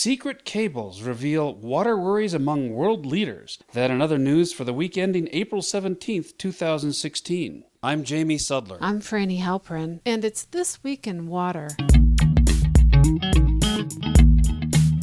Secret cables reveal water worries among world leaders. That and other news for the week ending April 17th, 2016. I'm Jamie Sudler. I'm Franny Halprin, and it's This Week in Water.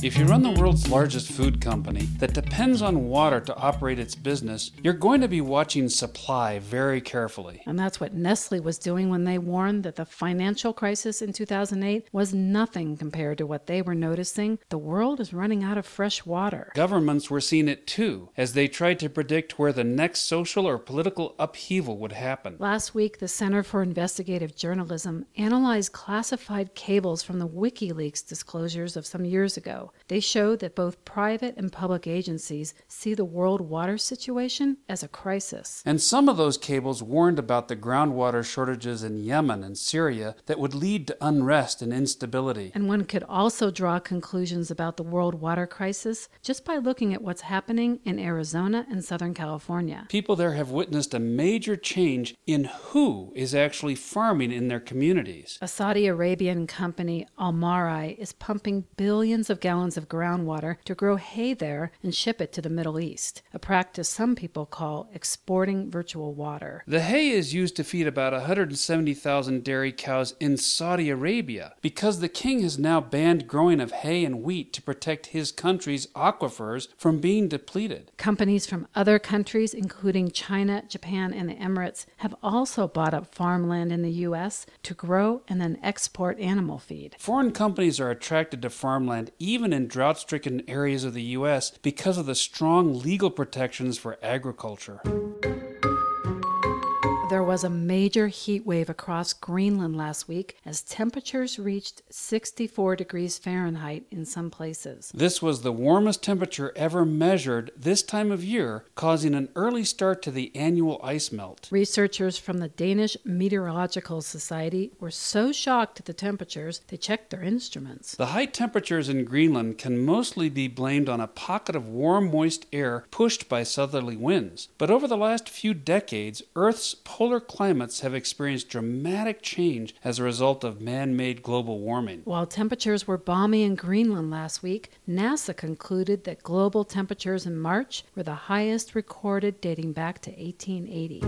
If you run the world's largest food company that depends on water to operate its business, you're going to be watching supply very carefully. And that's what Nestle was doing when they warned that the financial crisis in 2008 was nothing compared to what they were noticing. The world is running out of fresh water. Governments were seeing it too, as they tried to predict where the next social or political upheaval would happen. Last week, the Center for Investigative Journalism analyzed classified cables from the WikiLeaks disclosures of some years ago. They show that both private and public agencies see the world water situation as a crisis. And some of those cables warned about the groundwater shortages in Yemen and Syria that would lead to unrest and instability. And one could also draw conclusions about the world water crisis just by looking at what's happening in Arizona and Southern California. People there have witnessed a major change in who is actually farming in their communities. A Saudi Arabian company, Almarai, is pumping billions of gallons of groundwater to grow hay there and ship it to the Middle East, a practice some people call exporting virtual water. The hay is used to feed about 170,000 dairy cows in Saudi Arabia because the king has now banned growing of hay and wheat to protect his country's aquifers from being depleted. Companies from other countries, including China, Japan, and the Emirates, have also bought up farmland in the U.S. to grow and then export animal feed. Foreign companies are attracted to farmland even in drought stricken areas of the U.S. because of the strong legal protections for agriculture. Was a major heat wave across Greenland last week as temperatures reached 64 degrees Fahrenheit in some places. This was the warmest temperature ever measured this time of year, causing an early start to the annual ice melt. Researchers from the Danish Meteorological Society were so shocked at the temperatures they checked their instruments. The high temperatures in Greenland can mostly be blamed on a pocket of warm, moist air pushed by southerly winds. But over the last few decades, Earth's polar climates have experienced dramatic change as a result of man made global warming. While temperatures were balmy in Greenland last week, NASA concluded that global temperatures in March were the highest recorded dating back to 1880.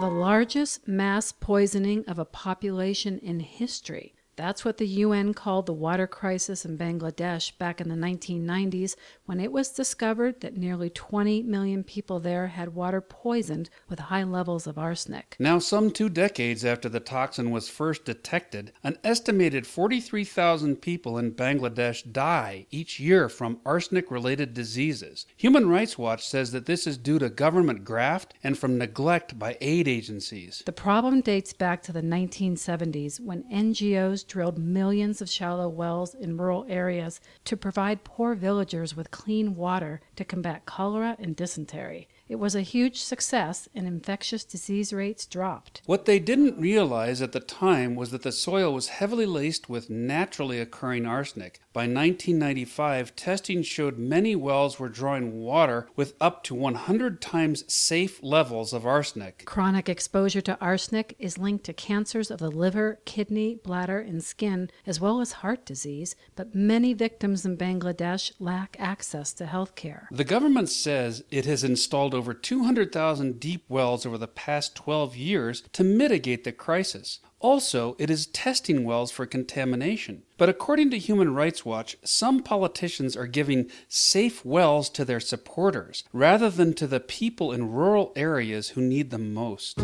The largest mass poisoning of a population in history. That's what the UN called the water crisis in Bangladesh back in the 1990s when it was discovered that nearly 20 million people there had water poisoned with high levels of arsenic. Now, some two decades after the toxin was first detected, an estimated 43,000 people in Bangladesh die each year from arsenic related diseases. Human Rights Watch says that this is due to government graft and from neglect by aid agencies. The problem dates back to the 1970s when NGOs drilled millions of shallow wells in rural areas to provide poor villagers with clean water to combat cholera and dysentery. It was a huge success and infectious disease rates dropped. What they didn't realize at the time was that the soil was heavily laced with naturally occurring arsenic. By 1995, testing showed many wells were drawing water with up to 100 times safe levels of arsenic. Chronic exposure to arsenic is linked to cancers of the liver, kidney, bladder, and skin, as well as heart disease, but many victims in Bangladesh lack access to health care. The government says it has installed over 200,000 deep wells over the past 12 years to mitigate the crisis. Also, it is testing wells for contamination. But according to Human Rights Watch, some politicians are giving safe wells to their supporters rather than to the people in rural areas who need them most.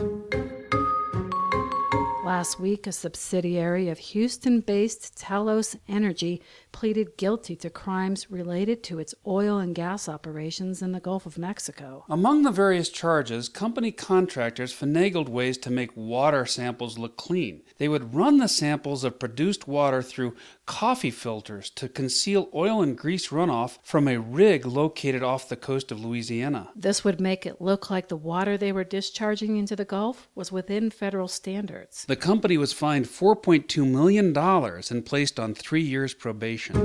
Last week, a subsidiary of Houston based Talos Energy pleaded guilty to crimes related to its oil and gas operations in the Gulf of Mexico. Among the various charges, company contractors finagled ways to make water samples look clean. They would run the samples of produced water through coffee filters to conceal oil and grease runoff from a rig located off the coast of Louisiana. This would make it look like the water they were discharging into the Gulf was within federal standards. The company was fined $4.2 million and placed on three years probation.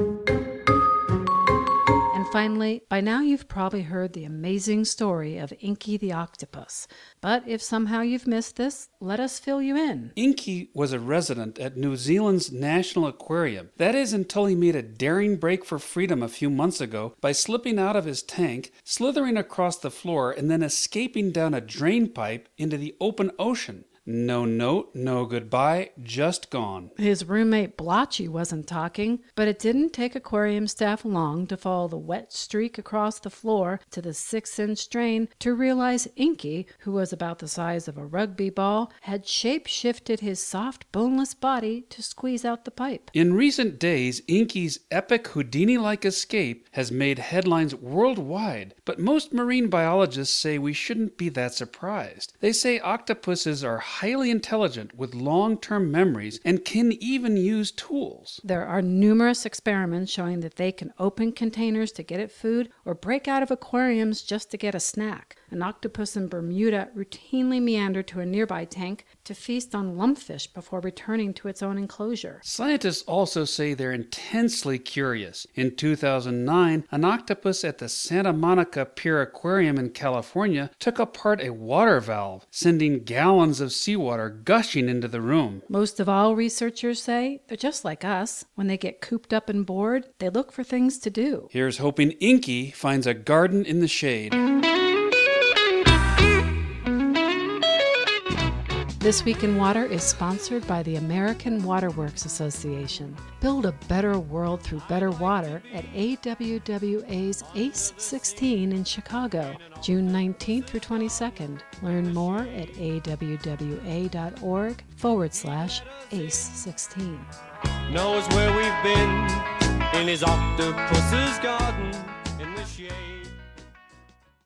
And finally, by now you've probably heard the amazing story of Inky the octopus. But if somehow you've missed this, let us fill you in. Inky was a resident at New Zealand's National Aquarium. That is until he made a daring break for freedom a few months ago by slipping out of his tank, slithering across the floor, and then escaping down a drain pipe into the open ocean. No note, no goodbye, just gone. His roommate Blotchy wasn't talking, but it didn't take aquarium staff long to follow the wet streak across the floor to the six inch drain to realize Inky, who was about the size of a rugby ball, had shape shifted his soft, boneless body to squeeze out the pipe. In recent days, Inky's epic Houdini like escape has made headlines worldwide, but most marine biologists say we shouldn't be that surprised. They say octopuses are highly intelligent with long term memories and can even use tools. There are numerous experiments showing that they can open containers to get at food or break out of aquariums just to get a snack. An octopus in Bermuda routinely meandered to a nearby tank to feast on lumpfish before returning to its own enclosure. Scientists also say they're intensely curious. In 2009, an octopus at the Santa Monica Pier Aquarium in California took apart a water valve, sending gallons of seawater gushing into the room. Most of all, researchers say they're just like us. When they get cooped up and bored, they look for things to do. Here's hoping Inky finds a garden in the shade. This Week in Water is sponsored by the American Waterworks Association. Build a better world through better water at AWWA's ACE 16 in Chicago, June 19th through 22nd. Learn more at awwa.org forward slash ACE 16. Knows where we've been in his octopus's garden in the shade.